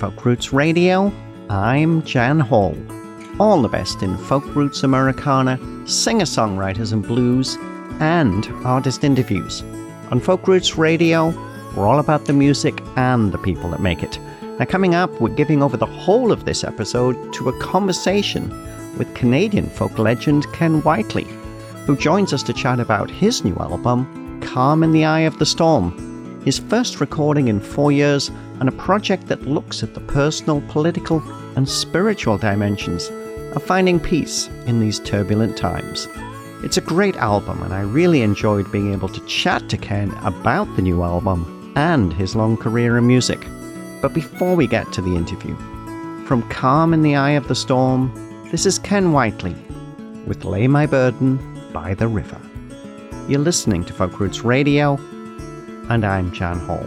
Folk Roots Radio. I'm Jan Hall. All the best in folk roots Americana, singer songwriters and blues, and artist interviews. On Folk Roots Radio, we're all about the music and the people that make it. Now, coming up, we're giving over the whole of this episode to a conversation with Canadian folk legend Ken Whiteley, who joins us to chat about his new album, Calm in the Eye of the Storm, his first recording in four years, and a project that looks at the personal, political, and spiritual dimensions of finding peace in these turbulent times. It's a great album, and I really enjoyed being able to chat to Ken about the new album and his long career in music. But before we get to the interview, from Calm in the Eye of the Storm, this is Ken Whiteley with Lay My Burden by the River. You're listening to Folk Roots Radio, and I'm Jan Hall.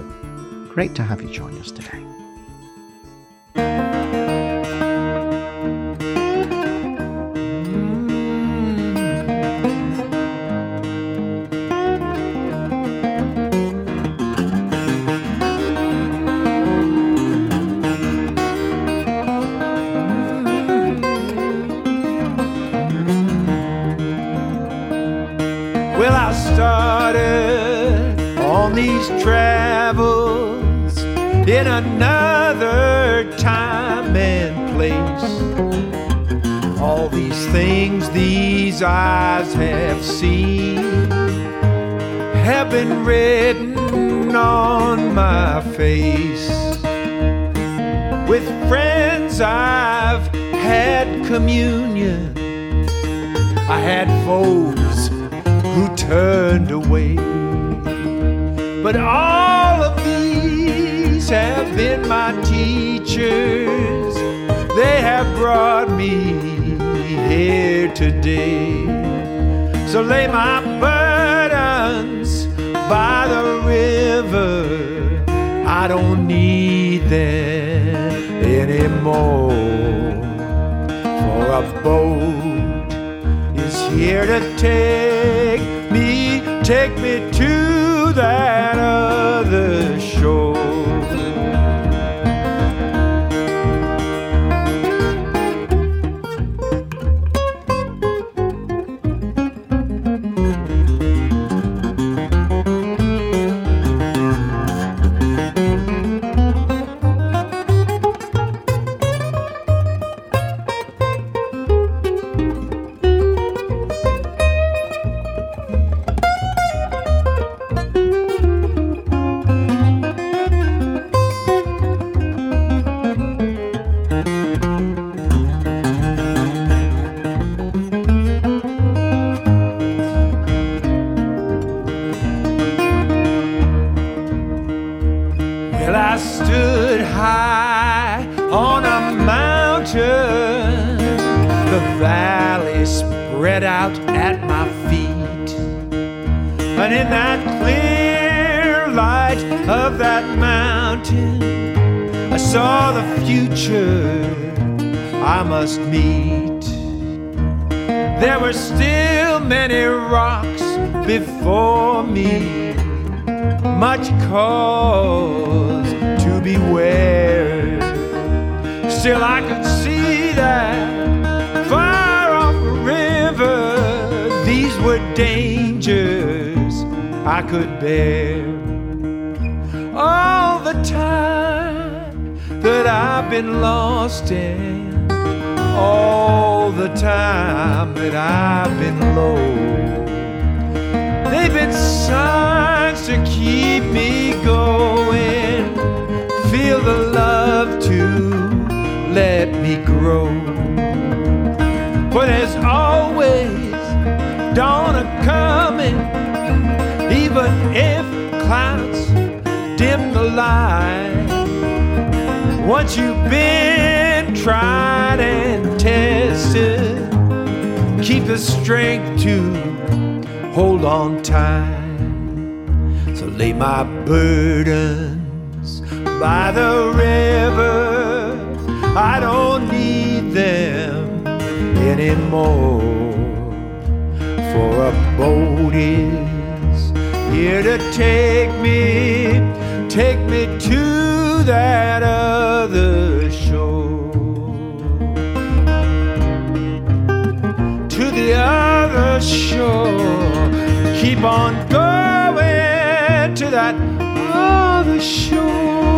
Great to have you join us today. All these things these eyes have seen have been written on my face. With friends, I've had communion. I had foes who turned away. But all of these have been my teachers. They have brought me here today. So lay my burdens by the river. I don't need them anymore. For a boat is here to take me, take me to that of that mountain, I saw the future I must meet. There were still many rocks before me much cause to beware. Still, I could see that far off river, these were dangers I could bear. All the time that I've been lost in, all the time that I've been low. They've been signs to keep me going. Feel the love to let me grow. For there's always dawn a coming, even if clouds dim the light. Once you've been tried and tested, keep the strength to hold on tight. So lay my burdens by the river. I don't need them anymore. For a boat is here to take me, take me to that other shore. To the other shore. Keep on going to that other shore.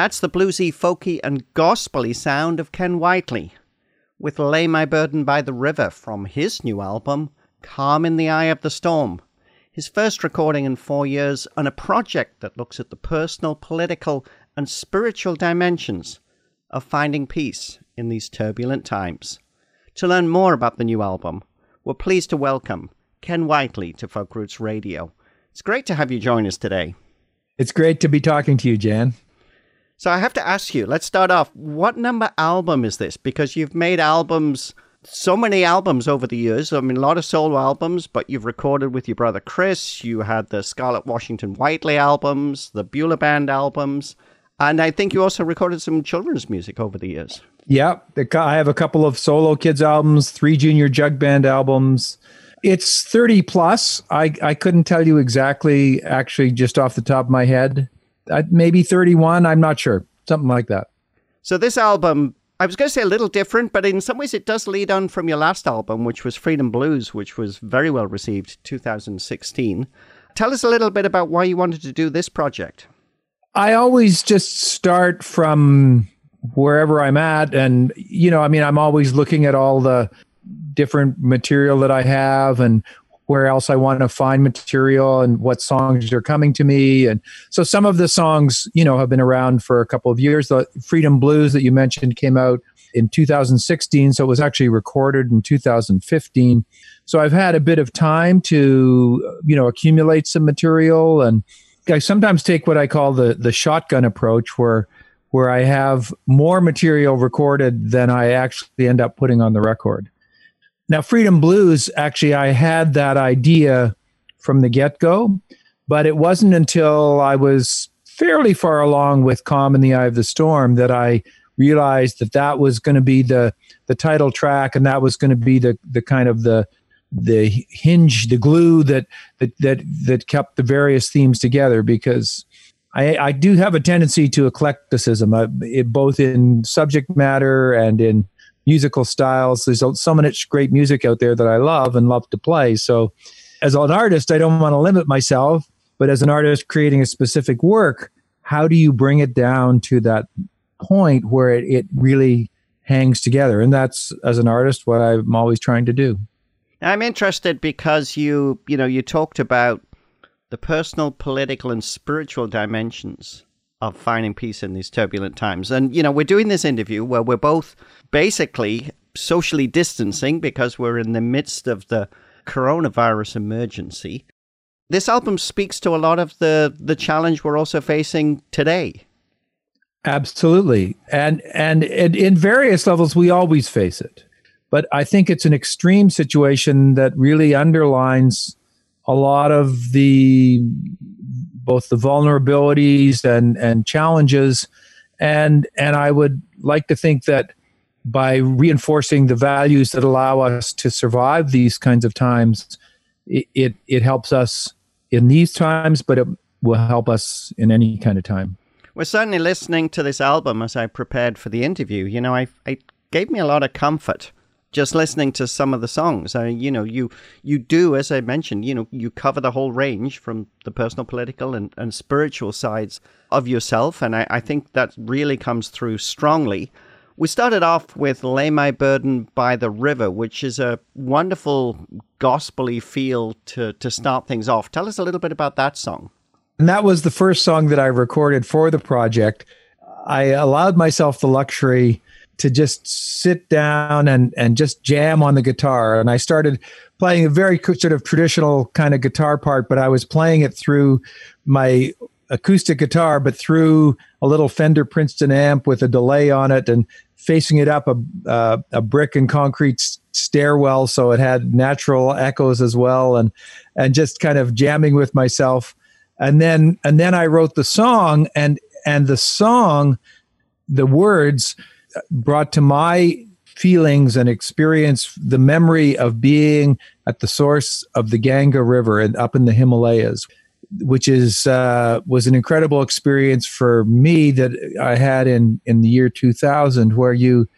That's the bluesy, folky, and gospely sound of Ken Whiteley, with Lay My Burden by the River from his new album, Calm in the Eye of the Storm. His first recording in four years, and a project that looks at the personal, political, and spiritual dimensions of finding peace in these turbulent times. To learn more about the new album, we're pleased to welcome Ken Whiteley to Folk Roots Radio. It's great to have you join us today. It's great to be talking to you, Jan. So I have to ask you, let's start off. What number album is this? Because you've made albums, so many albums over the years. I mean, a lot of solo albums, but you've recorded with your brother Chris. You had the Scarlett Washington Whiteley albums, the Beulah Band albums. And I think you also recorded some children's music over the years. Yeah, I have a couple of solo kids albums, three junior jug band albums. It's 30 plus. I, I couldn't tell you exactly, actually, just off the top of my head maybe 31. I'm not sure. Something like that. So this album, I was going to say a little different, but in some ways it does lead on from your last album, which was Freedom Blues, which was very well received 2016. Tell us a little bit about why you wanted to do this project. I always just start from wherever I'm at. And, you know, I mean, I'm always looking at all the different material that I have and where else I want to find material and what songs are coming to me. And so some of the songs, you know, have been around for a couple of years. The Freedom Blues that you mentioned came out in 2016, so it was actually recorded in 2015. So I've had a bit of time to, you know, accumulate some material and I sometimes take what I call the the shotgun approach where where I have more material recorded than I actually end up putting on the record. Now, Freedom Blues, actually, I had that idea from the get go, but it wasn't until I was fairly far along with Calm in the Eye of the Storm that I realized that that was going to be the the title track and that was going to be the the kind of the the hinge the glue that that that that kept the various themes together because I, I do have a tendency to eclecticism, uh, it, both in subject matter and in musical styles. There's so much great music out there that I love and love to play. So, as an artist, I don't want to limit myself, but as an artist creating a specific work, how do you bring it down to that point where it, it really hangs together? And that's, as an artist, what I'm always trying to do. I'm interested because you, you know, you talked about the personal, political, and spiritual dimensions of finding peace in these turbulent times. And, you know, we're doing this interview where we're both basically socially distancing because we're in the midst of the coronavirus emergency. This album speaks to a lot of the, the challenge we're also facing today. Absolutely. And, and and in various levels, we always face it. But I think it's an extreme situation that really underlines a lot of the both the vulnerabilities and and challenges and and I would like to think that by reinforcing the values that allow us to survive these kinds of times it it, it helps us in these times but it will help us in any kind of time we're certainly listening to this album as I prepared for the interview you know I it gave me a lot of comfort just listening to some of the songs. I mean, you know, you you do, as I mentioned, you know, you cover the whole range from the personal, political, and, and spiritual sides of yourself, and I, I think that really comes through strongly. We started off with "Lay My Burden by the River," which is a wonderful gospely feel to to start things off. Tell us a little bit about that song. And that was the first song that I recorded for the project. I allowed myself the luxury to just sit down and and just jam on the guitar. And I started playing a very sort of traditional kind of guitar part, but I was playing it through my acoustic guitar, but through a little Fender Princeton amp with a delay on it and facing it up a, uh, a brick and concrete stairwell. So it had natural echoes as well. And, and just kind of jamming with myself. And then, and then I wrote the song and and the song, the words brought to my feelings and experience the memory of being at the source of the Ganga River and up in the Himalayas, which is uh, was an incredible experience for me that I had in in the year 2000, where you,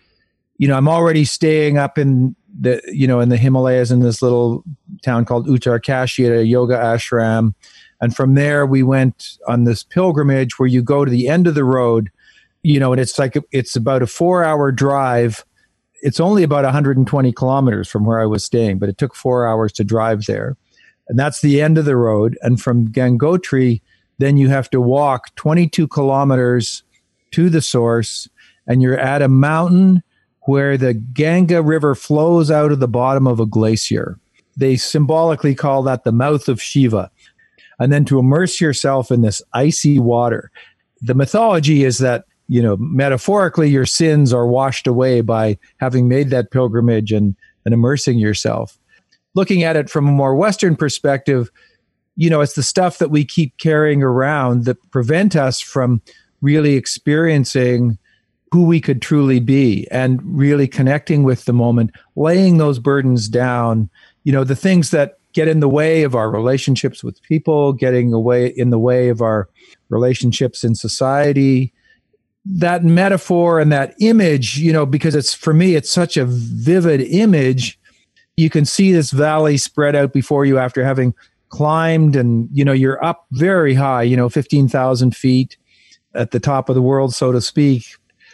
you know, I'm already staying up in the you know in the Himalayas in this little town called Uttarkashi at a yoga ashram, and from there we went on this pilgrimage where you go to the end of the road, you know, and it's like it's about a four hour drive it's only about 120 kilometers from where I was staying, but it took four hours to drive there. And that's the end of the road. And from Gangotri, then you have to walk 22 kilometers to the source, and you're at a mountain where the Ganga River flows out of the bottom of a glacier. They symbolically call that the mouth of Shiva. And then to immerse yourself in this icy water. The mythology is that you know, metaphorically, your sins are washed away by having made that pilgrimage and, and immersing yourself. Looking at it from a more Western perspective, you know, it's the stuff that we keep carrying around that prevent us from really experiencing who we could truly be and really connecting with the moment, laying those burdens down, you know, the things that get in the way of our relationships with people, getting away in the way of our relationships in society, that metaphor and that image, you know, because it's for me, it's such a vivid image. You can see this valley spread out before you after having climbed, and you know, you're up very high, you know, 15,000 feet at the top of the world, so to speak.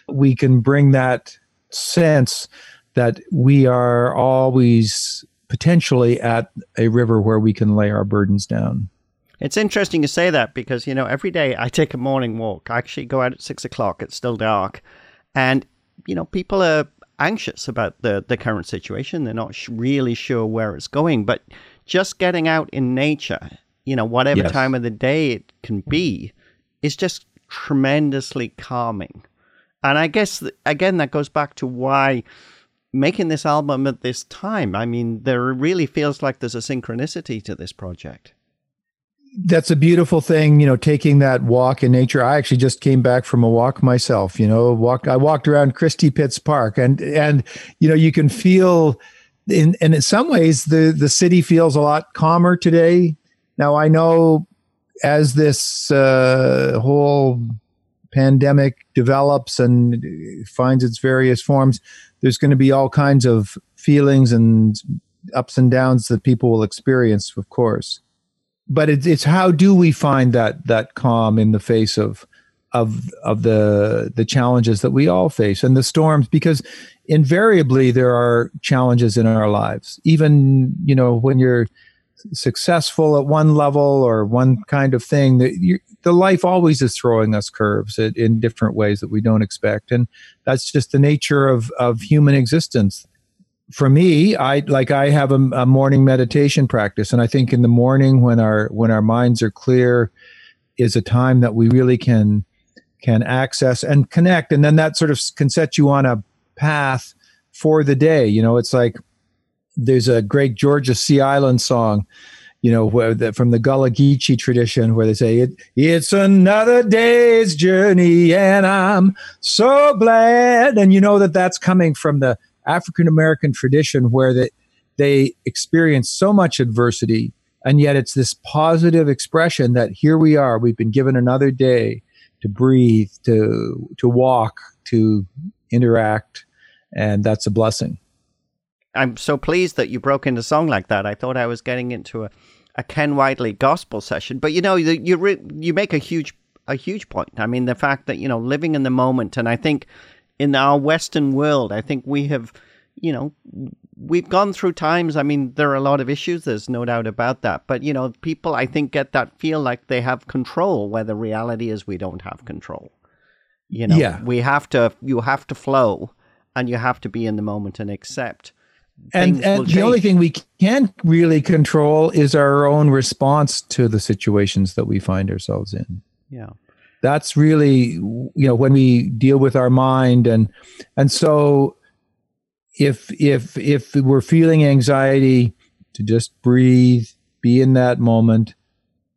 We can bring that sense that we are always potentially at a river where we can lay our burdens down. It's interesting to say that because, you know, every day I take a morning walk. I actually go out at six o'clock, it's still dark. And, you know, people are anxious about the, the current situation. They're not sh- really sure where it's going. But just getting out in nature, you know, whatever yes. time of the day it can be, is just tremendously calming. And I guess, again, that goes back to why making this album at this time, I mean, there really feels like there's a synchronicity to this project that's a beautiful thing, you know, taking that walk in nature. I actually just came back from a walk myself, you know, walk I walked around Christie Pitts Park and and you know, you can feel in and in some ways the the city feels a lot calmer today. Now I know as this uh, whole pandemic develops and finds its various forms, there's going to be all kinds of feelings and ups and downs that people will experience, of course but it's, it's how do we find that that calm in the face of of of the the challenges that we all face and the storms? Because invariably there are challenges in our lives. Even you know when you're successful at one level or one kind of thing that the life always is throwing us curves in different ways that we don't expect. And that's just the nature of of human existence for me, I like I have a, a, morning meditation practice, and I think in the morning when our when our minds are clear, is a time that we really can can access and connect, and then that sort of can set you on a path for the day. You know, it's like there's a great Georgia Sea Island song, you know, where the, from the Gullah Geechee tradition, where they say it, it's another day's journey, and I'm so glad, and you know that that's coming from the African American tradition where they, they experience so much adversity, and yet it's this positive expression that here we are, we've been given another day to breathe, to to walk, to interact, and that's a blessing. I'm so pleased that you broke into song like that. I thought I was getting into a, a Ken Whiteley gospel session, but you know, you you, re- you make a huge a huge point. I mean, the fact that you know living in the moment, and I think in our Western world, I think we have, you know, we've gone through times. I mean, there are a lot of issues. There's no doubt about that. But you know, people I think get that feel like they have control, where the reality is we don't have control. You know, yeah. we have to. You have to flow, and you have to be in the moment and accept. And, and the only thing we can really control is our own response to the situations that we find ourselves in. Yeah that's really you know when we deal with our mind. And and so if if if we're feeling anxiety to just breathe be in that moment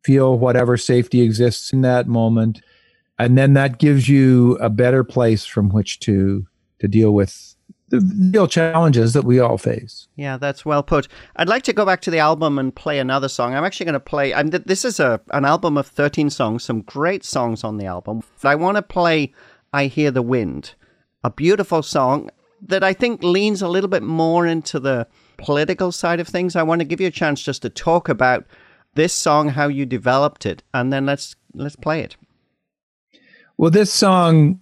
feel whatever safety exists in that moment. And then that gives you a better place from which to to deal with the real challenges that we all face. Yeah, that's well put. I'd like to go back to the album and play another song. I'm actually going to play. I'm, this is a an album of 13 songs, some great songs on the album. I want to play "I Hear the Wind," a beautiful song that I think leans a little bit more into the political side of things. I want to give you a chance just to talk about this song, how you developed it, and then let's let's play it. Well, this song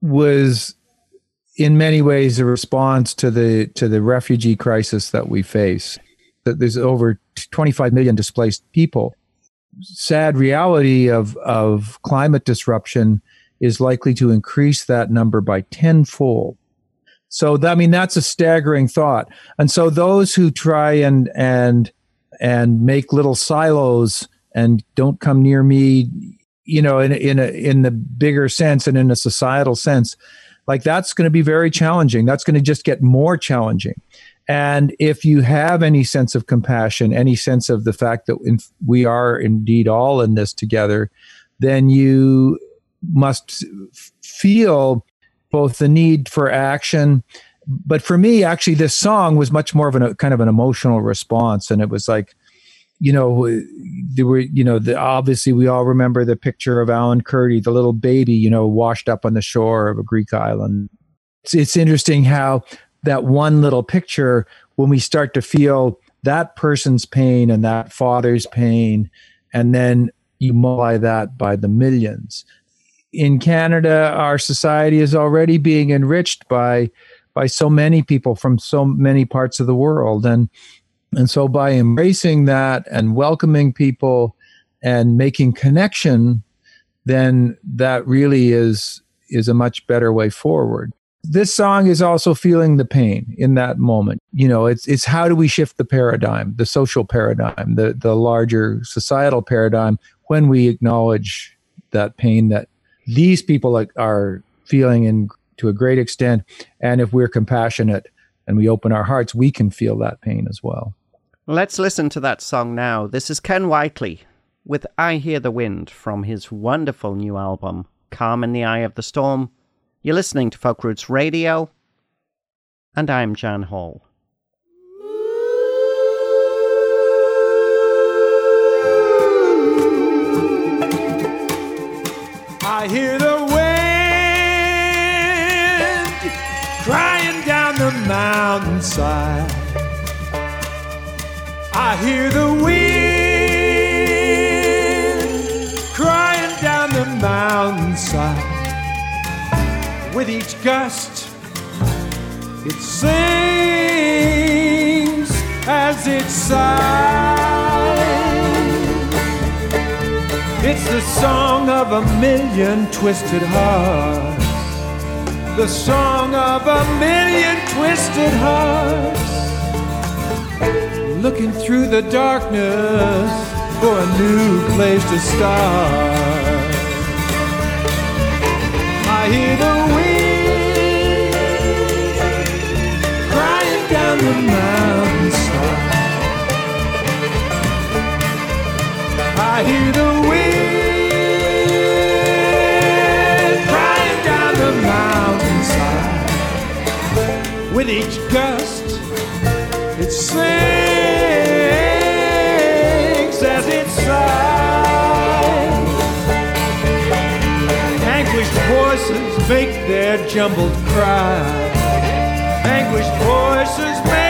was in many ways a response to the to the refugee crisis that we face. That there's over 25 million displaced people. Sad reality of of climate disruption is likely to increase that number by tenfold. So that, I mean that's a staggering thought. And so those who try and and and make little silos and don't come near me, you know, in in a in the bigger sense and in a societal sense, like that's going to be very challenging. That's going to just get more challenging. And if you have any sense of compassion, any sense of the fact that we are indeed all in this together, then you must feel both the need for action but for me actually this song was much more of a kind of an emotional response and it was like you know there were you know the, obviously we all remember the picture of alan kurdi the little baby you know washed up on the shore of a greek island. It's, it's interesting how that one little picture when we start to feel that person's pain and that father's pain and then you multiply that by the millions. In Canada, our society is already being enriched by by so many people from so many parts of the world, and and so by embracing that and welcoming people and making connection, then that really is is a much better way forward. This song is also feeling the pain in that moment. You know, it's it's how do we shift the paradigm, the social paradigm, the the larger societal paradigm when we acknowledge that pain that these people are feeling in to a great extent. And if we're compassionate and we open our hearts, we can feel that pain as well. Let's listen to that song now. This is Ken Whiteley with I Hear the Wind from his wonderful new album, Calm in the Eye of the Storm. You're listening to Folk Roots Radio, and I'm Jan Hall. I hear the wind crying down the mountainside. I hear the wind crying down the mountainside. With each gust, it sings as it sighs. It's the song of a million twisted hearts. The song of a million twisted hearts. Looking through the darkness for a new place to start. I hear the wind crying down the mountainside. I hear the wind crying down the mountainside. With each gust, it sings their jumbled cry. Anguished voices make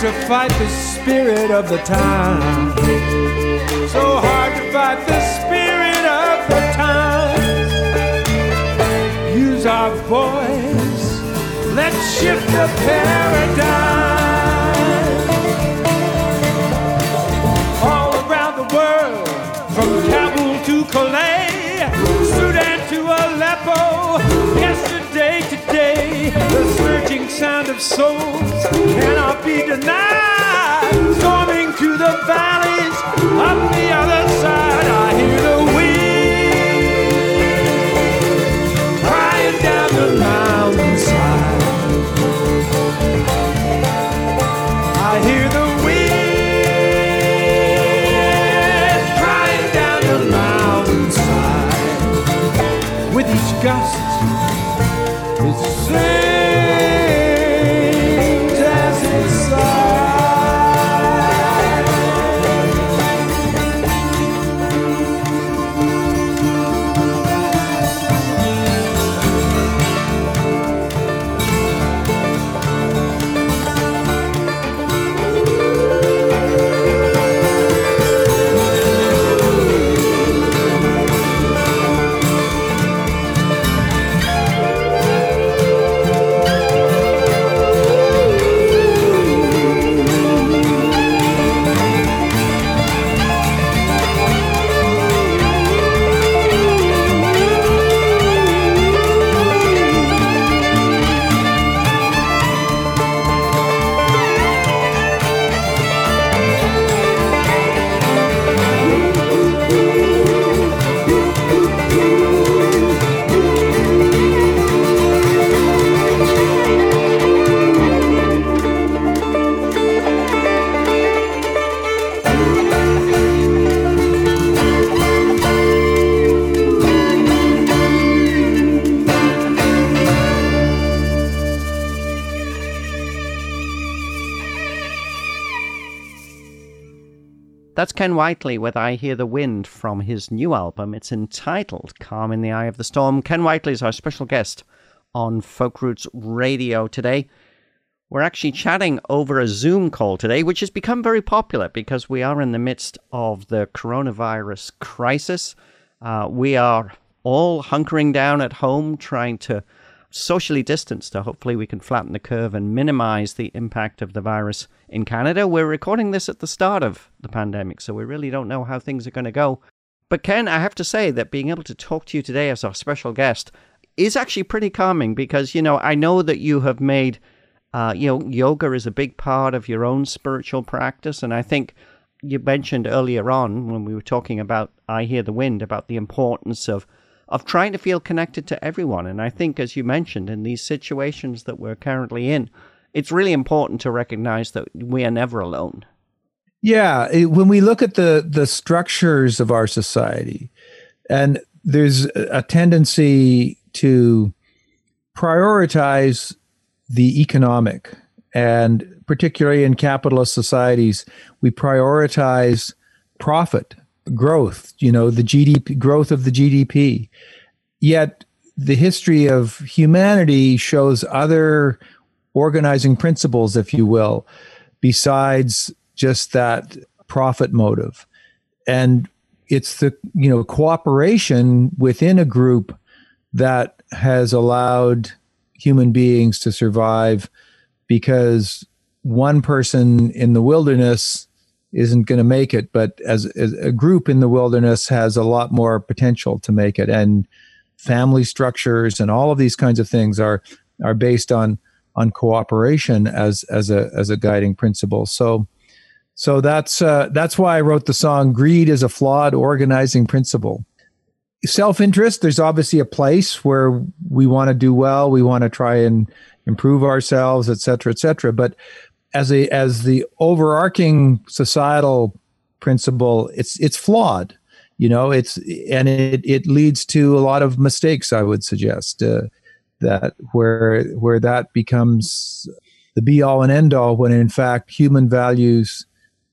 to fight the spirit of the time. So hard to fight the spirit of the time. Use our voice, Let's shift the paradigm. Calais, Sudan to Aleppo, yesterday, today, the surging sound of souls cannot be denied. Storming to the valleys, With each gust, That's Ken Whiteley with I Hear the Wind from his new album. It's entitled Calm in the Eye of the Storm. Ken Whiteley is our special guest on Folk Roots Radio today. We're actually chatting over a Zoom call today, which has become very popular because we are in the midst of the coronavirus crisis. Uh, we are all hunkering down at home, trying to socially distanced, to hopefully we can flatten the curve and minimize the impact of the virus in Canada. We're recording this at the start of the pandemic, so we really don't know how things are going to go. But Ken, I have to say that being able to talk to you today as our special guest is actually pretty calming because, you know, I know that you have made, uh, you know, yoga is a big part of your own spiritual practice. And I think you mentioned earlier on when we were talking about I Hear the Wind about the importance of of trying to feel connected to everyone. And I think, as you mentioned, in these situations that we're currently in, it's really important to recognize that we are never alone. Yeah, it- when we look at the the structures of our society, and there's a tendency to prioritize the economic, and particularly in capitalist societies, we prioritize profit, growth. You know, the GDP growth of the GDP. Yet the history of humanity shows other organizing principles, if you will, besides just that profit motive. And it's the you know cooperation within a group that has allowed human beings to survive because one person in the wilderness isn't going to make it but as, as a group in the wilderness has a lot more potential to make it and family structures and all of these kinds of things are are based on on cooperation as as a as a guiding principle so so that's uh, that's why I wrote the song. Greed is a flawed organizing principle. Self-interest. There's obviously a place where we want to do well. We want to try and improve ourselves, et cetera, et cetera. But as a as the overarching societal principle, it's it's flawed. You know, it's and it it leads to a lot of mistakes. I would suggest uh, that where where that becomes the be all and end all, when in fact human values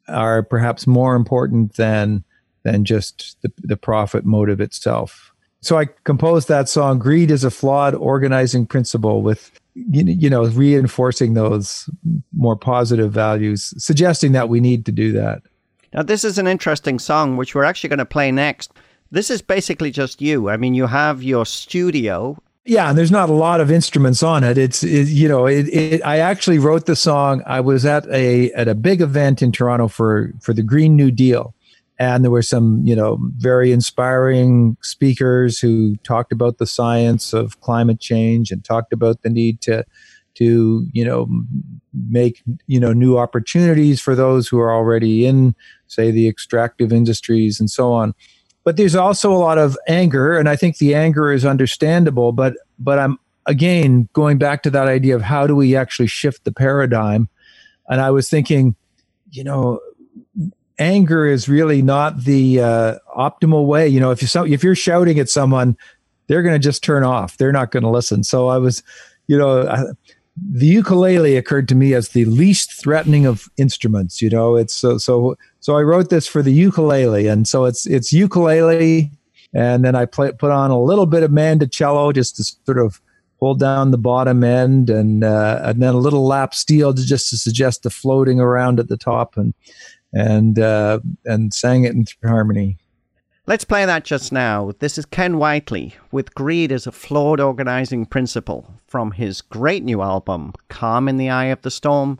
are perhaps more important than than just the, the profit motive itself. So I composed that song. Greed is a flawed organizing principle with you know reinforcing those more positive values, suggesting that we need to do that. Now, this is an interesting song, which we're actually going to play next. This is basically just you. I mean, you have your studio Yeah, and there's not a lot of instruments on it. It's it, you know, it, it, I actually wrote the song. I was at a at a big event in Toronto for for the Green New Deal, and there were some you know very inspiring speakers who talked about the science of climate change and talked about the need to to you know make you know new opportunities for those who are already in say the extractive industries and so on. But there's also a lot of anger and i think the anger is understandable but but i'm again going back to that idea of how do we actually shift the paradigm? And i was thinking you know anger is really not the uh, optimal way. You know if you so, if you're shouting at someone they're going to just turn off. They're not going to listen. So i was you know I, the ukulele occurred to me as the least threatening of instruments you know? It's so so so i wrote this for the ukulele. And so it's it's ukulele. And then i play, put on a little bit of mandocello just to sort of hold down the bottom end and uh, and then a little lap steel to just to suggest the floating around at the top. And and uh, and sang it in harmony Let's play that just now. This is Ken Whiteley with Greed as a Flawed Organizing Principle from his great new album, Calm in the Eye of the Storm.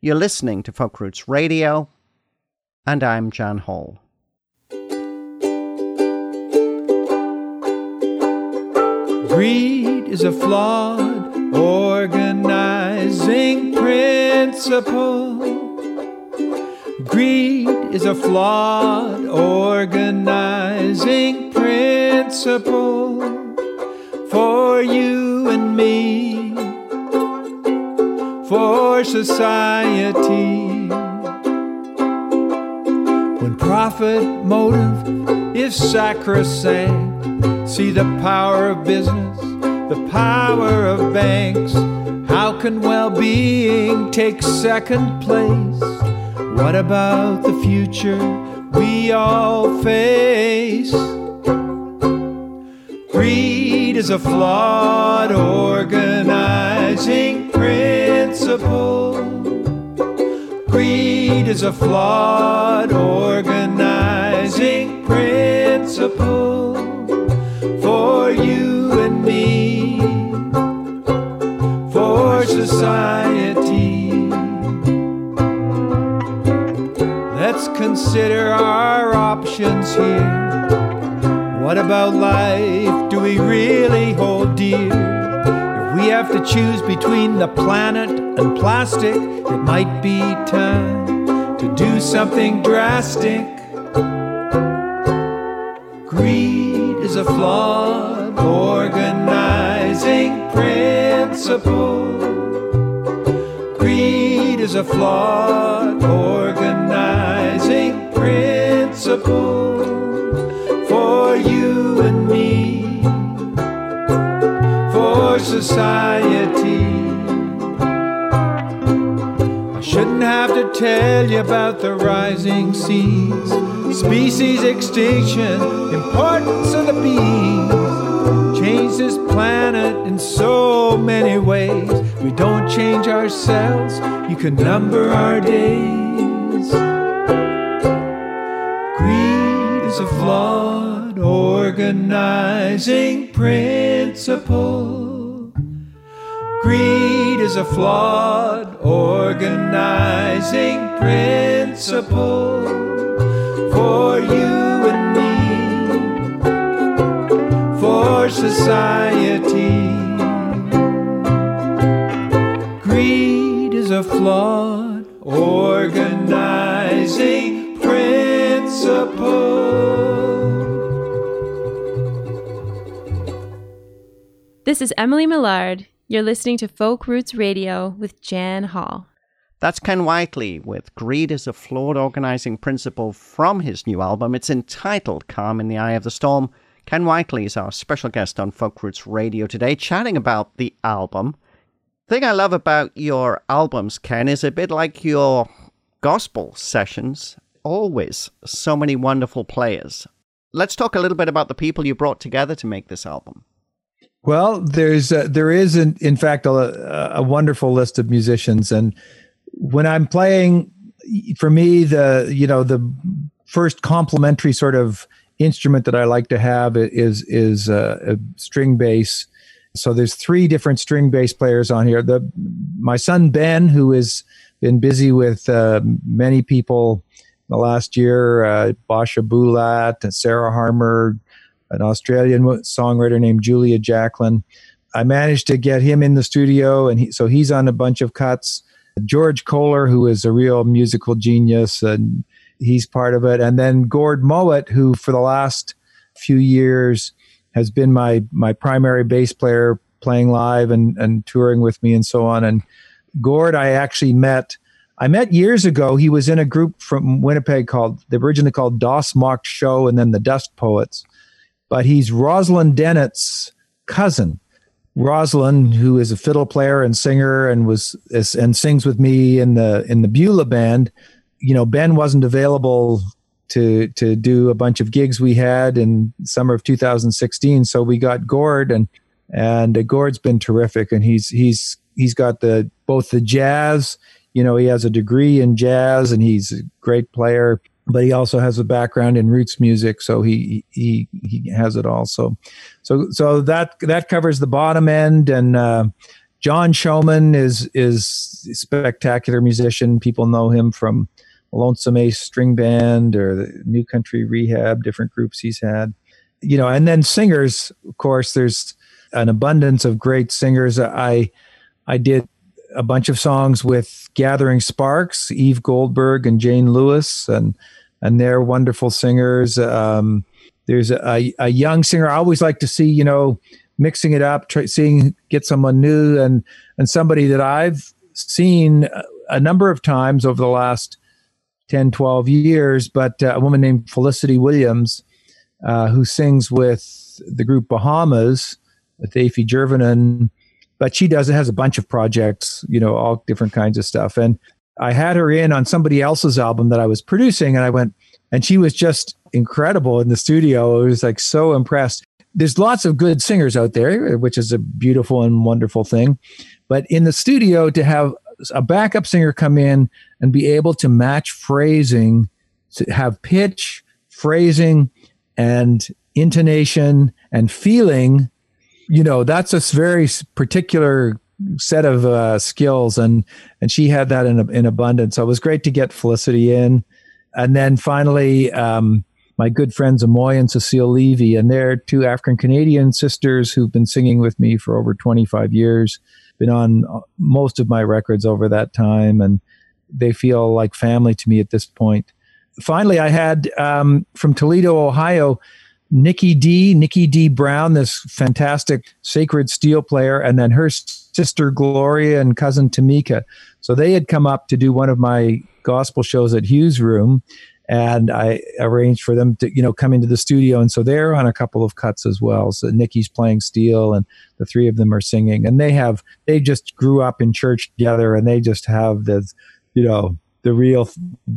You're listening to Folk Roots Radio, and I'm Jan Hall. Greed is a flawed organizing principle. Greed is a flawed organizing principle for you and me, for society. When profit motive is sacrosanct, see the power of business, the power of banks. How can well being take second place? What about the future we all face? Greed is a flawed organizing principle. Greed is a flawed organizing principle for you and me, for society. Consider our options here. What about life do we really hold dear? If we have to choose between the planet and plastic, it might be time to do something drastic. Greed is a flawed organizing principle. Greed is a flawed organizing principle for you and me, for society. I shouldn't have to tell you about the rising seas, species extinction, importance of the bees. Change this planet in so many ways. We don't change ourselves, you can number our days. Organizing principle. Greed is a flawed organizing principle for you and me, for society. Greed is a flawed organizing principle. This is Emily Millard. You're listening to Folk Roots Radio with Jan Hall. That's Ken Whiteley with Greed is a Flawed Organizing Principle from his new album. It's entitled Calm in the Eye of the Storm. Ken Whiteley is our special guest on Folk Roots Radio today, chatting about the album. The thing I love about your albums, Ken, is a bit like your gospel sessions. Always so many wonderful players. Let's talk a little bit about the people you brought together to make this album. Well, there's a, there is in, in fact a, a wonderful list of musicians, and when I'm playing, for me the you know the first complementary sort of instrument that I like to have is is a, a string bass, So there's three different string bass players on here. The my son Ben, who has been busy with uh, many people the last year, uh, Basia Bulat and Sarah Harmer, an Australian songwriter named Julia Jacklin. I managed to get him in the studio, and he, so he's on a bunch of cuts. George Koller, who is a real musical genius, and he's part of it. And then Gord Mowat, who for the last few years has been my my primary bass player, playing live and and touring with me and so on. And Gord, I actually met. I met years ago. He was in a group from Winnipeg called, they originally called Das Macht Show and then the Dust Poets. But he's Rosalind Dennett's cousin. Rosalind, who is a fiddle player and singer and was and sings with me in the in the Beulah band. You know, Ben wasn't available to to do a bunch of gigs we had in summer of 2016, so we got Gord and and Gord's been terrific, and he's he's he's got the both the jazz. You know, he has a degree in jazz, and he's a great player but he also has a background in roots music, so he he he has it all. So, so so that that covers the bottom end, and uh, John Showman is is spectacular musician. People know him from Lonesome Ace String Band or the New Country Rehab, different groups he's had. You know, and then singers, of course. There's an abundance of great singers. I I did a bunch of songs with Gathering Sparks, Eve Goldberg and Jane Lewis, and and they're wonderful singers. Um, there's a, a young singer. I always like to see, you know, mixing it up, try, seeing get someone new and and somebody that I've seen a number of times over the last 10, 12 years. But uh, a woman named Felicity Williams, uh, who sings with the group Bahamas with Afie Jurvanen but she does it has a bunch of projects you know all different kinds of stuff and i had her in on somebody else's album that i was producing and i went and she was just incredible in the studio. I was like so impressed. There's lots of good singers out there which is a beautiful and wonderful thing. But in the studio to have a backup singer come in and be able to match phrasing to have pitch phrasing and intonation and feeling you know that's a very particular set of uh, skills and and she had that in in abundance. So it was great to get felicity in. And then finally um, my good friends amoy and cecile levy and they're two african canadian sisters who've been singing with me for over 25 years been on uh, most of my records over that time and they feel like family to me at this point. Finally i had um, from toledo ohio Nikki D, Nikki D Brown, this fantastic sacred steel player, and then her sister Gloria and cousin Tamika. So they had come up to do one of my gospel shows at Hugh's Room, and I arranged for them to, you know, come into the studio. And so they're on a couple of cuts as well. So Nikki's playing steel, and the three of them are singing. And they have they just grew up in church together, and they just have the, you know, the real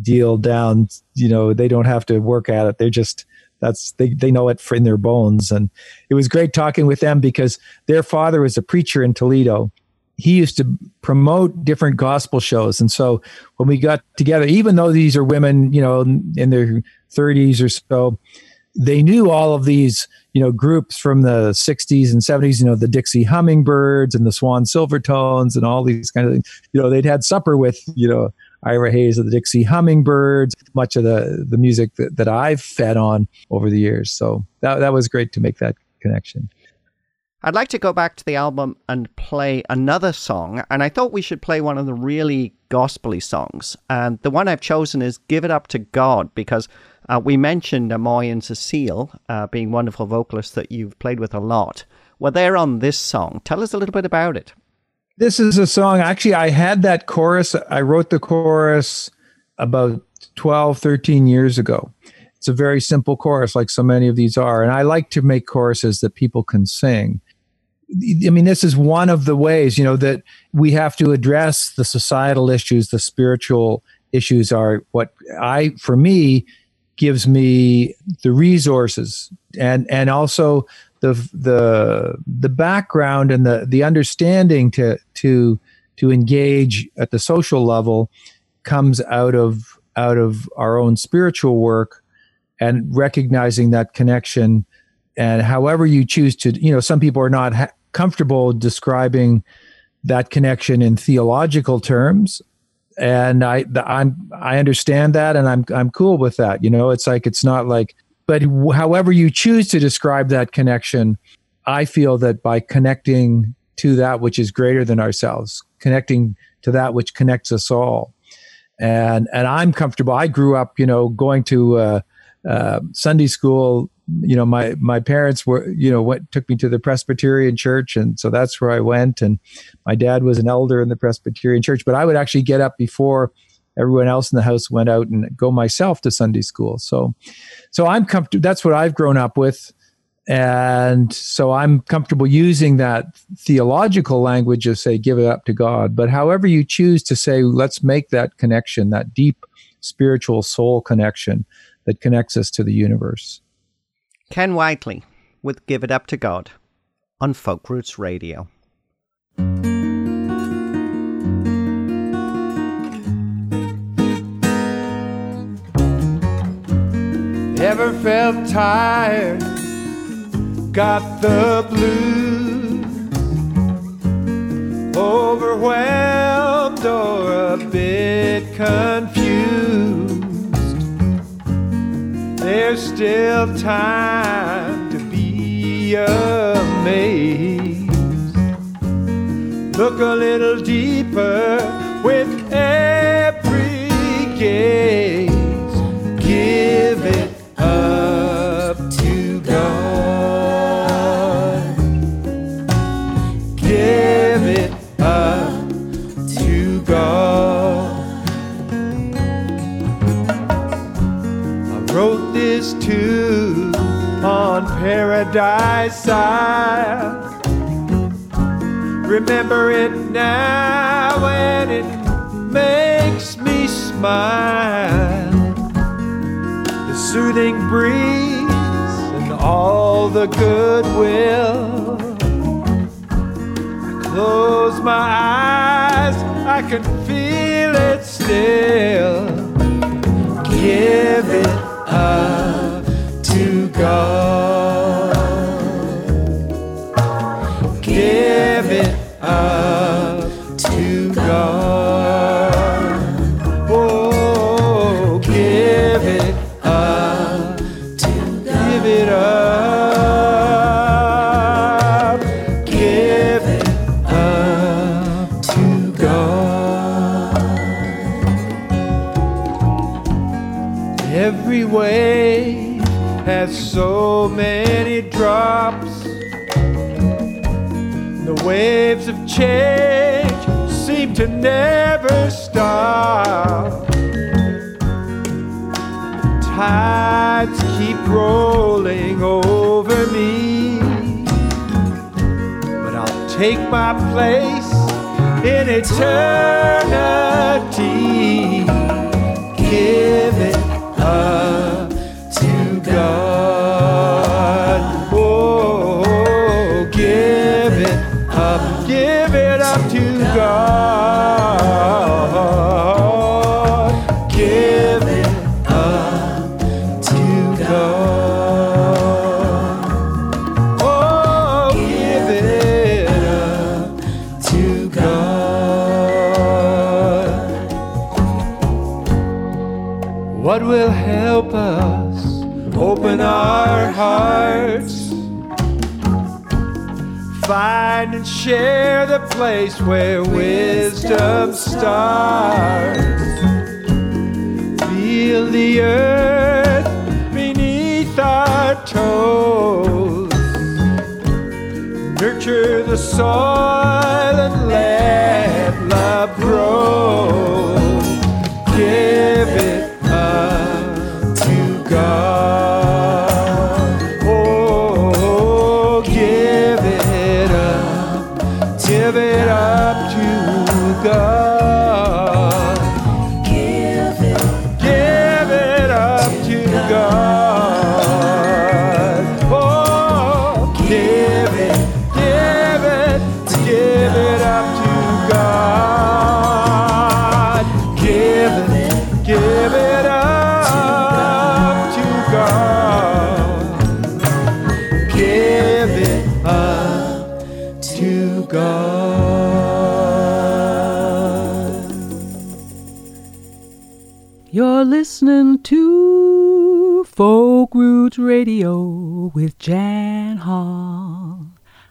deal down. You know, they don't have to work at it. They're just that's they, they know it in their bones. And it was great talking with them because their father was a preacher in toledo. He used to promote different gospel shows. And so when we got together even though these are women you know in their 30s or so they knew all of these you know groups from the 60s and 70s you know the dixie hummingbirds and the swan silvertones and all these kind of things. You know they'd had supper with you know Ira Hayes of the Dixie Hummingbirds, much of the, the music that, that I've fed on over the years. So that, that was great to make that connection. I'd like to go back to the album and play another song, and I thought we should play one of the really gospely songs. And the one I've chosen is "Give It Up to God" because uh, we mentioned Amoy and Cecile uh, being wonderful vocalists that you've played with a lot. Well, they're on this song. Tell us a little bit about it. This is a song. Actually, I had that chorus. I wrote the chorus about 12, 13 years ago. It's a very simple chorus, like so many of these are. And I like to make choruses that people can sing. I mean, this is one of the ways, you know, that we have to address the societal issues, the spiritual issues are what I, for me, gives me the resources and and also the the the background and the the understanding to to to engage at the social level comes out of out of our own spiritual work and recognizing that connection and however you choose to you know some people are not ha- comfortable describing that connection in theological terms and I I'm I understand that and I'm I'm cool with that. You know, it's like it's not like but however you choose to describe that connection, I feel that by connecting to that which is greater than ourselves, connecting to that which connects us all. And and I'm comfortable. I grew up, you know, going to uh, uh, Sunday school you know my my parents were you know went took me to the presbyterian church and so that's where i went and my dad was an elder in the presbyterian church but i would actually get up before everyone else in the house went out and go myself to sunday school so so i'm comfortable that's what i've grown up with. And so i'm comfortable using that theological language of say give it up to god. But however you choose to say let's make that connection that deep spiritual soul connection that connects us to the universe. Ken Whiteley with Give It Up to God on Folk Roots Radio. Ever felt tired? Got the blues? Overwhelmed or a bit confused? There's still time to be amazed. Look a little deeper with every gaze. Paradise Side. Remember it now and it makes me smile. The soothing breeze and all the goodwill. I close my eyes, I can feel it still. Give it up to God. The waves of change seem to never stop. Tides keep rolling over me. But I'll take my place in eternity. And share the place where wisdom starts. Feel the earth beneath our toes. Nurture the soil and let love grow. Give it Radio with Jan Hall.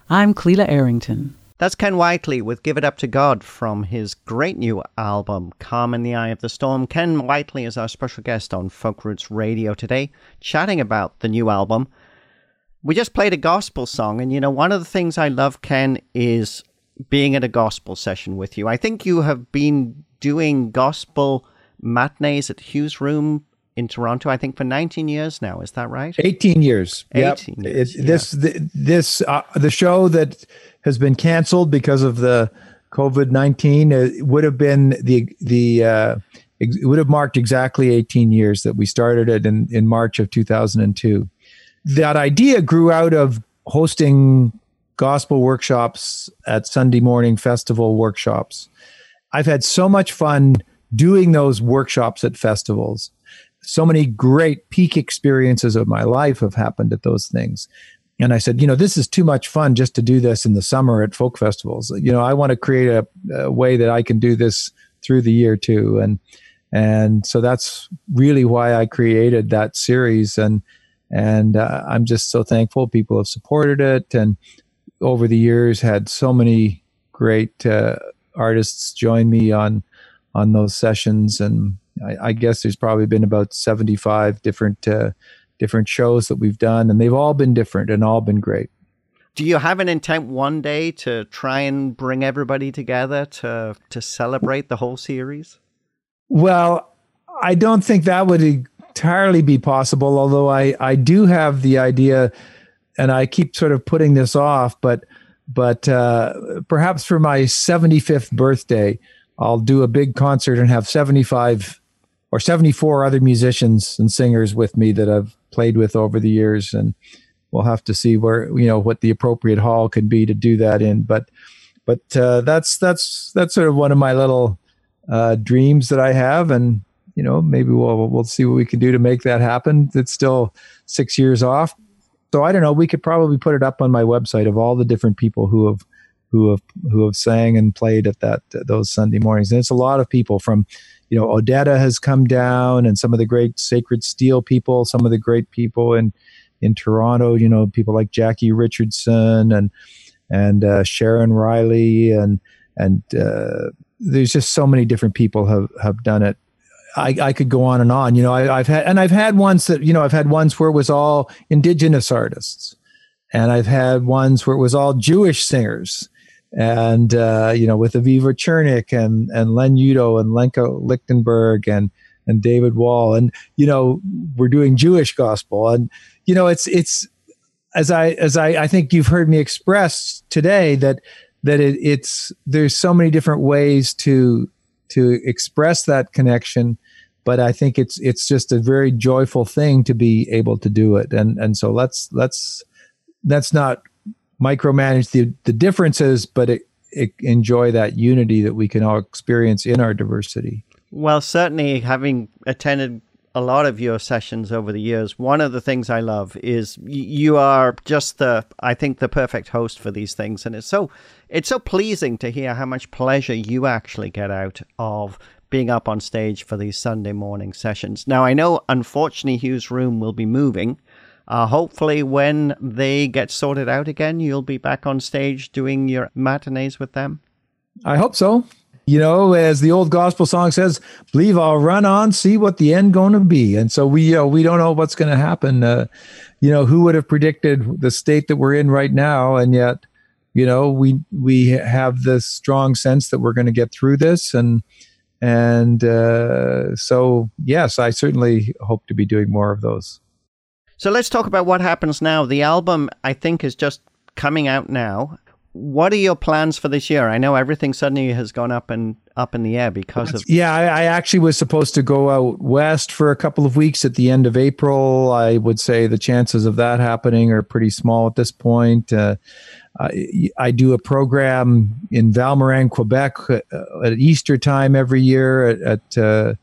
I'm Cleta Arrington. That's Ken Whiteley with Give It Up to God from his great new album, Calm in the Eye of the Storm. Ken Whiteley is our special guest on Folk Roots Radio today, chatting about the new album. We just played a gospel song, and you know, one of the things I love, Ken, is being at a gospel session with you. I think you have been doing gospel matinees at Hugh's Room in Toronto, I think for 19 years now. Is that right? 18 years. 18 yep. years, It, this, the, this, uh, the show that has been canceled because of the COVID 19 uh, would have been the, the, uh, it would have marked exactly 18 years that we started it in, in March of 2002. That idea grew out of hosting gospel workshops at Sunday morning festival workshops. I've had so much fun doing those workshops at festivals so many great peak experiences of my life have happened at those things. And I said, you know, this is too much fun just to do this in the summer at folk festivals. You know, I want to create a, a way that I can do this through the year too. And and so that's really why I created that series. And and uh, I'm just so thankful people have supported it. And over the years, had so many great uh, artists join me on on those sessions and I, I, guess there's probably been about 75 different uh, different shows that we've done, and they've all been different and all been great. Do you have an intent one day to try and bring everybody together to to celebrate the whole series? Well, I don't think that would entirely be possible. Although I I do have the idea, and I keep sort of putting this off, but but uh, perhaps for my 75th birthday. I'll do a big concert and have 75 or 74 other musicians and singers with me that I've played with over the years. And we'll have to see where, you know, what the appropriate hall could be to do that in. But, but uh, that's, that's, that's sort of one of my little uh, dreams that I have. And, you know, maybe we'll, we'll see what we can do to make that happen. It's still six years off. So I don't know. We could probably put it up on my website of all the different people who have who have who have sang and played at that those Sunday mornings. And it's a lot of people from, you know, Odetta has come down, and some of the great Sacred Steel people, some of the great people in in Toronto. You know, people like Jackie Richardson and and uh, Sharon Riley and and uh, there's just so many different people have have done it. I, I could go on and on. You know, I, I've had and I've had ones that you know I've had ones where it was all indigenous artists, and I've had ones where it was all Jewish singers and uh, you know with Aviva Chernik and and Len Udo and Lenka Lichtenberg and and David Wall. And you know we're doing Jewish gospel. And you know it's it's as I as I I think you've heard me express today that that it, it's there's so many different ways to to express that connection but I think it's it's just a very joyful thing to be able to do it. And and so let's let's that's not micromanage the, the differences, but it, it enjoy that unity that we can all experience in our diversity. Well, certainly having attended a lot of your sessions over the years, one of the things I love is you are just the I think the perfect host for these things and it's so it's so pleasing to hear how much pleasure you actually get out of being up on stage for these Sunday morning sessions. Now I know unfortunately Hugh's room will be moving uh, hopefully, when they get sorted out again, you'll be back on stage doing your matinees with them. I hope so. You know, as the old gospel song says, "Believe I'll run on, see what the end going to be." And so we, uh, we don't know what's going to happen. Uh, you know, who would have predicted the state that we're in right now? And yet, you know, we we have this strong sense that we're going to get through this, and and uh, so yes, I certainly hope to be doing more of those. So let's talk about what happens now. The album, I think, is just coming out now. What are your plans for this year? I know everything suddenly has gone up and up in the air because of. Yeah, I, I actually was supposed to go out west for a couple of weeks at the end of April. I would say the chances of that happening are pretty small at this point. Uh, I, I, do a program in Val-Morin, Quebec, uh, at Easter time every year at at, uh,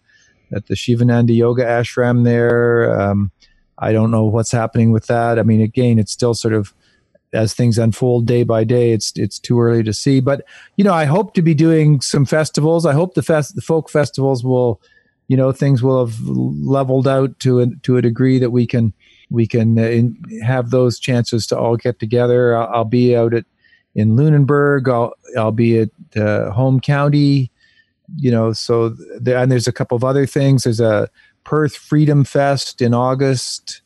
at the Sivananda Yoga Ashram there. Um, I don't know what's happening with that. I mean, again, it's still sort of as things unfold day by day. It's it's too early to see. But you know, I hope to be doing some festivals. I hope the fest the folk festivals will you know things will have leveled out to a, to a degree that we can we can uh, in, have those chances to all get together. I'll, I'll be out at in Lunenburg. I'll I'll be at uh, home county. You know, so there, and there's a couple of other things. There's a Perth Freedom Fest in August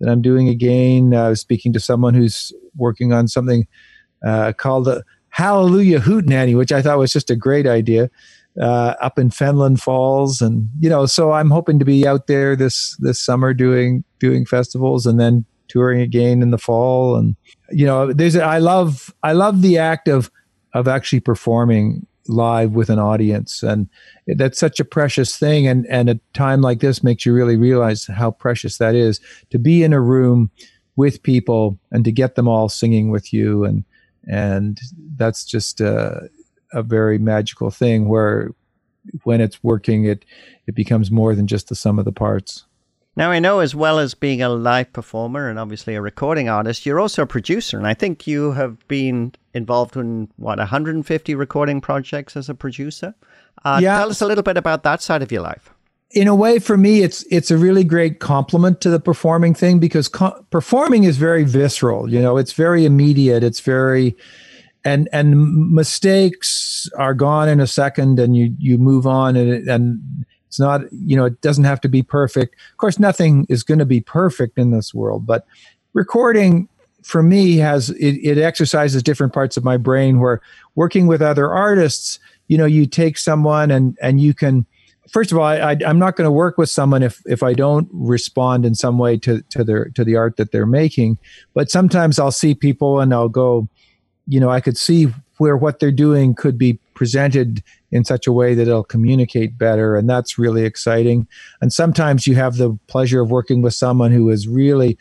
that I'm doing again. I was speaking to someone who's working on something uh, called the Hallelujah Hootenanny, which I thought was just a great idea uh, up in Fenelon Falls, and you know, so I'm hoping to be out there this this summer doing doing festivals, and then touring again in the fall. And you know, there's I love I love the act of of actually performing live with an audience, and that's such a precious thing. And and a time like this makes you really realize how precious that is to be in a room with people and to get them all singing with you. And and that's just a, a very magical thing where when it's working it it becomes more than just the sum of the parts now i know as well as being a live performer and obviously a recording artist you're also a producer and i think you have been involved in what 150 recording projects as a producer uh, yeah. tell us a little bit about that side of your life in a way for me it's it's a really great compliment to the performing thing because co- performing is very visceral you know it's very immediate it's very and and mistakes are gone in a second and you you move on and and it's not you know it doesn't have to be perfect of course nothing is going to be perfect in this world but recording for me has it, it exercises different parts of my brain where working with other artists you know you take someone and and you can first of all, I, am not going to work with someone if if I don't respond in some way to to their to the art that they're making. But sometimes I'll see people and I'll go, you know, I could see where what they're doing could be presented in such a way that it'll communicate better, and that's really exciting. And sometimes you have the pleasure of working with someone who is really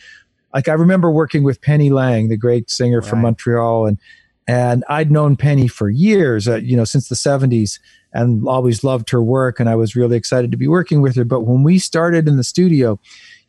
like I remember working with Penny Lang, the great singer right. from Montreal, and and I'd known Penny for years, uh, you know, since the 70s and always loved her work. And I was really excited to be working with her. But when we started in the studio,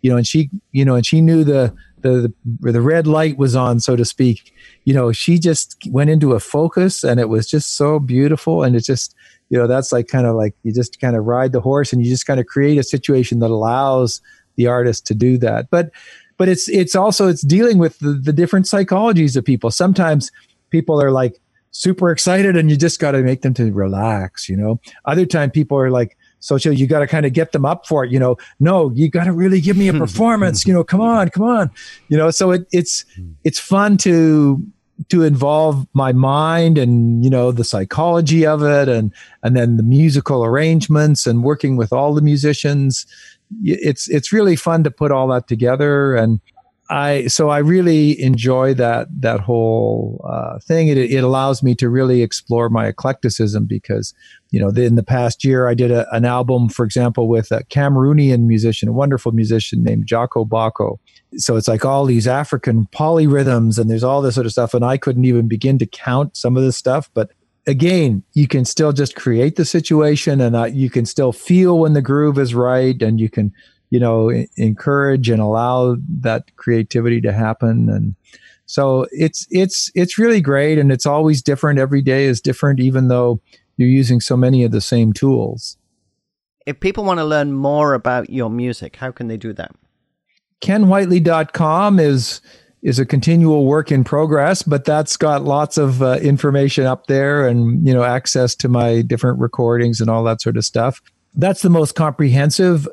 you know, and she, you know, and she knew the, the, the, the red light was on, so to speak, you know, she just went into a focus and it was just so beautiful. And it just, you know, that's like kind of like you just kind of ride the horse and you just kind of create a situation that allows the artist to do that. But, but it's, it's also, it's dealing with the, the different psychologies of people. Sometimes people are like, super excited and you just got to make them to relax, you know. Other time people are like, so you got to kind of get them up for it, you know. No, you got to really give me a performance, you know. Come on, come on, you know. So it, it's hmm. it's fun to to involve my mind and you know the psychology of it and and then the musical arrangements and working with all the musicians it's it's really fun to put all that together and I so I really enjoy that that whole uh, thing. It, it allows me to really explore my eclecticism because you know in the past year I did a, an album, for example, with a Cameroonian musician, a wonderful musician named Jaco Bako. So it's like all these African polyrhythms and there's all this sort of stuff, and I couldn't even begin to count some of this stuff, but again, you can still just create the situation and uh, you can still feel when the groove is right and you can you know encourage and allow that creativity to happen. And so it's it's it's really great and it's always different. Every day is different even though you're using so many of the same tools. If people want to learn more about your music how can they do that? Kenwhiteley.com is is a continual work in progress but that's got lots of uh, information up there and you know access to my different recordings and all that sort of stuff. That's the most comprehensive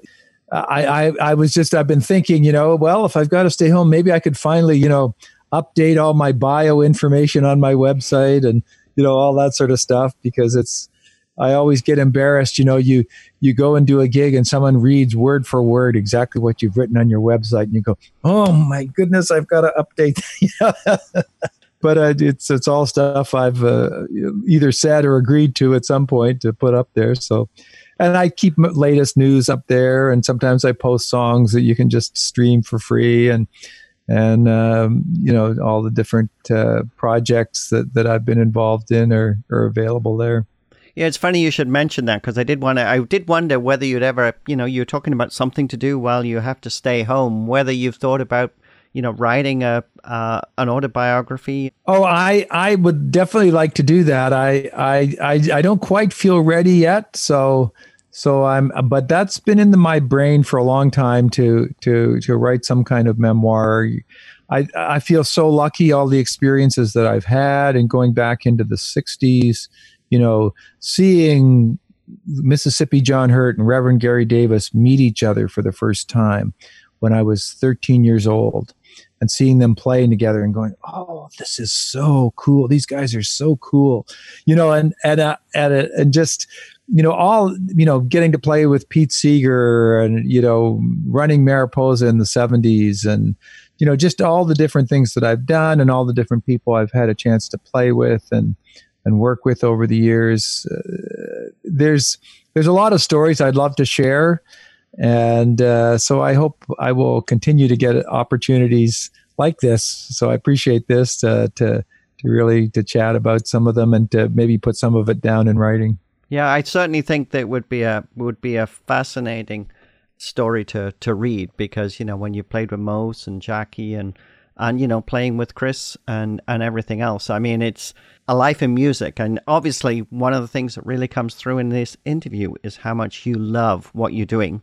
I, I, I was just I've been thinking, you know, well, if I've got to stay home, maybe I could finally, you know, update all my bio information on my website and you know all that sort of stuff because it's I always get embarrassed, you know, you you go and do a gig and someone reads word for word exactly what you've written on your website and you go, "Oh my goodness, I've got to update." but uh, it's it's all stuff I've uh, either said or agreed to at some point to put up there. So and I keep latest news up there, and sometimes I post songs that you can just stream for free, and and um, you know all the different uh, projects that that I've been involved in are are available there. Yeah, it's funny you should mention that because I did want to. I did wonder whether you'd ever, you know, you're talking about something to do while you have to stay home. Whether you've thought about, you know, writing a uh, an autobiography. Oh, I I would definitely like to do that. I I I, I don't quite feel ready yet, so so I'm, but that's been in the, my brain for a long time to to to write some kind of memoir. I I feel so lucky all the experiences that I've had and going back into the '60s, you know, seeing Mississippi John Hurt and Reverend Gary Davis meet each other for the first time when I was 13 years old and seeing them playing together and going, "Oh, this is so cool. These guys are so cool." You know, and and uh, and, uh, and just you know, all, you know, getting to play with Pete Seeger and, you know, running Mariposa in the 70s and, you know, just all the different things that I've done and all the different people I've had a chance to play with and, and work with over the years. Uh, there's, there's a lot of stories I'd love to share. And uh, so I hope I will continue to get opportunities like this. So I appreciate this to, to, to really to chat about some of them and to maybe put some of it down in writing. Yeah, I certainly think that would be a would be a fascinating story to to read because you know when you played with Mose and Jackie and and you know playing with Chris and and everything else. I mean, it's a life in music, and obviously one of the things that really comes through in this interview is how much you love what you're doing.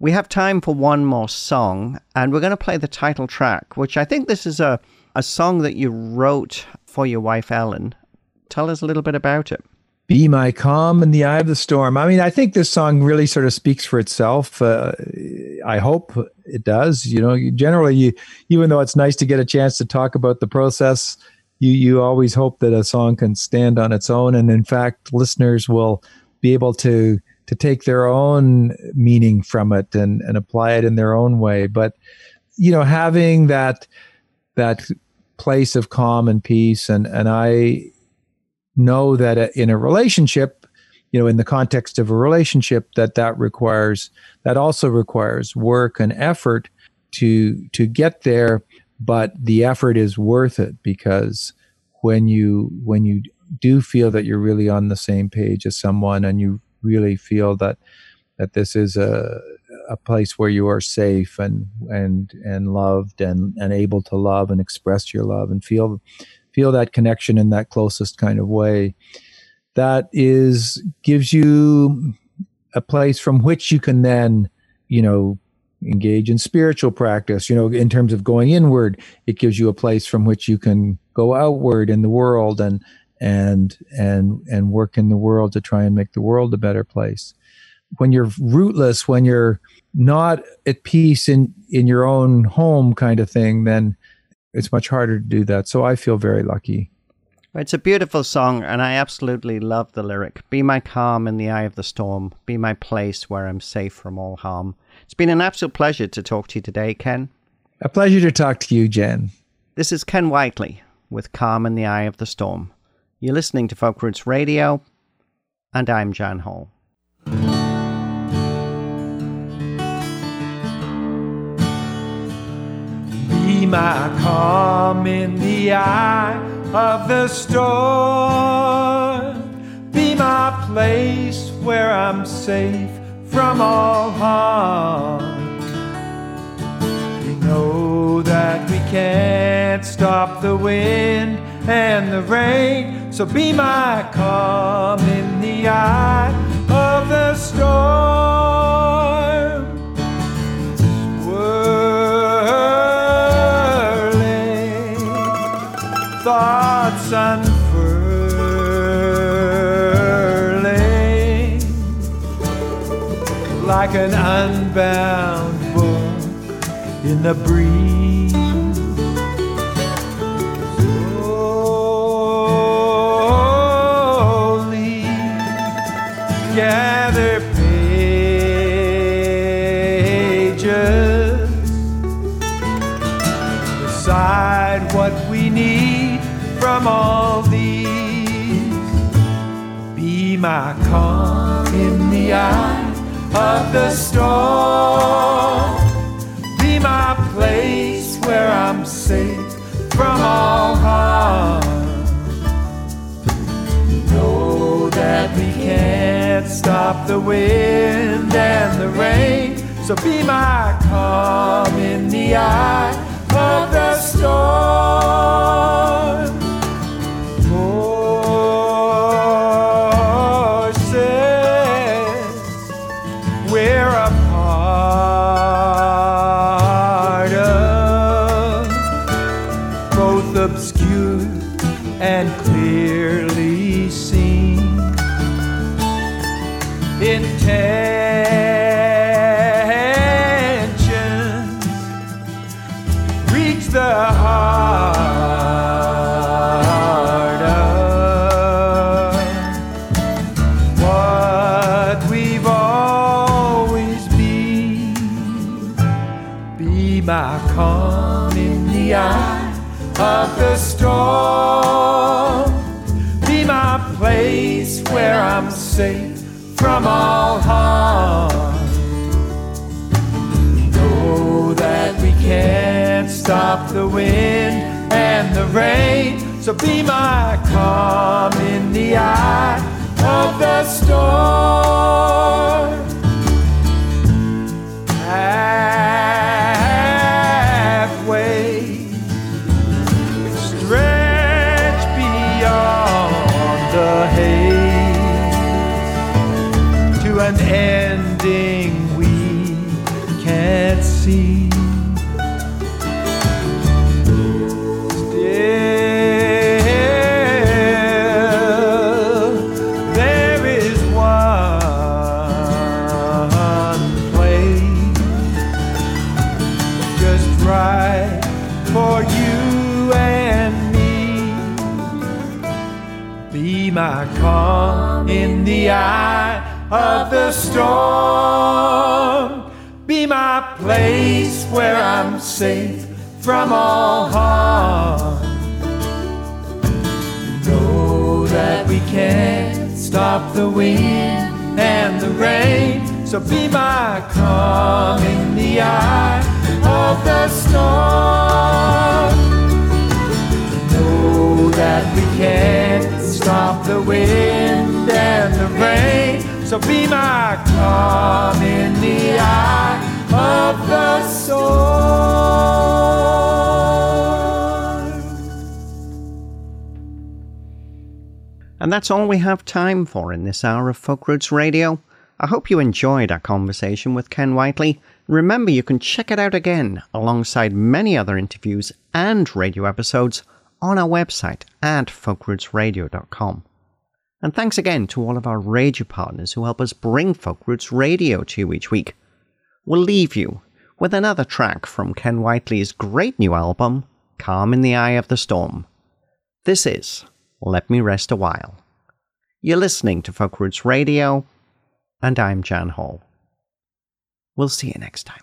We have time for one more song, and we're going to play the title track, which I think this is a a song that you wrote for your wife Ellen. Tell us a little bit about it. Be my calm in the eye of the storm. I mean, I think this song really sort of speaks for itself. Uh, I hope it does. You know, generally, you, even though it's nice to get a chance to talk about the process, you you always hope that a song can stand on its own, and in fact, listeners will be able to to take their own meaning from it and and apply it in their own way. But you know, having that that place of calm and peace, and and I know that in a relationship you know in the context of a relationship that that requires that also requires work and effort to to get there but the effort is worth it because when you when you do feel that you're really on the same page as someone and you really feel that that this is a a place where you are safe and and and loved and and able to love and express your love and feel feel that connection in that closest kind of way. That is gives you a place from which you can then you know engage in spiritual practice. You know in terms of going inward it gives you a place from which you can go outward in the world and and and and work in the world to try and make the world a better place. When you're rootless when you're not at peace in in your own home kind of thing then it's much harder to do that. So I feel very lucky. It's a beautiful song, and I absolutely love the lyric Be my calm in the eye of the storm, be my place where I'm safe from all harm. It's been an absolute pleasure to talk to you today, Ken. A pleasure to talk to you, Jen. This is Ken Whiteley with Calm in the Eye of the Storm. You're listening to Folk Roots Radio, and I'm Jan Hall. My calm in the eye of the storm. Be my place where I'm safe from all harm. We know that we can't stop the wind and the rain, so be my calm in the eye of the storm. Thoughts unfurling like an unbound book in the breeze. Eye of the storm. Be my place where I'm safe from all harm. Know that we can't stop the wind and the rain. So be my calm in the eye of the storm. obscure and clearly seen. It storm. Be my place where I'm safe from all harm. Know that we can't stop the wind and the rain. So be my calm in the eye of the storm. The storm. Be my place where I'm safe from all harm. Know that we can't stop the wind and the rain. So be my calm So be my calm in the eye of the storm. And that's all we have time for in this hour of Folk Roots Radio. I hope you enjoyed our conversation with Ken Whiteley. Remember, you can check it out again alongside many other interviews and radio episodes on our website at folkrootsradio.com. And thanks again to all of our radio partners who help us bring Folk Roots Radio to you each week. We'll leave you with another track from Ken Whiteley's great new album, Calm in the Eye of the Storm. This is Let Me Rest a While. You're listening to Folk Roots Radio, and I'm Jan Hall. We'll see you next time.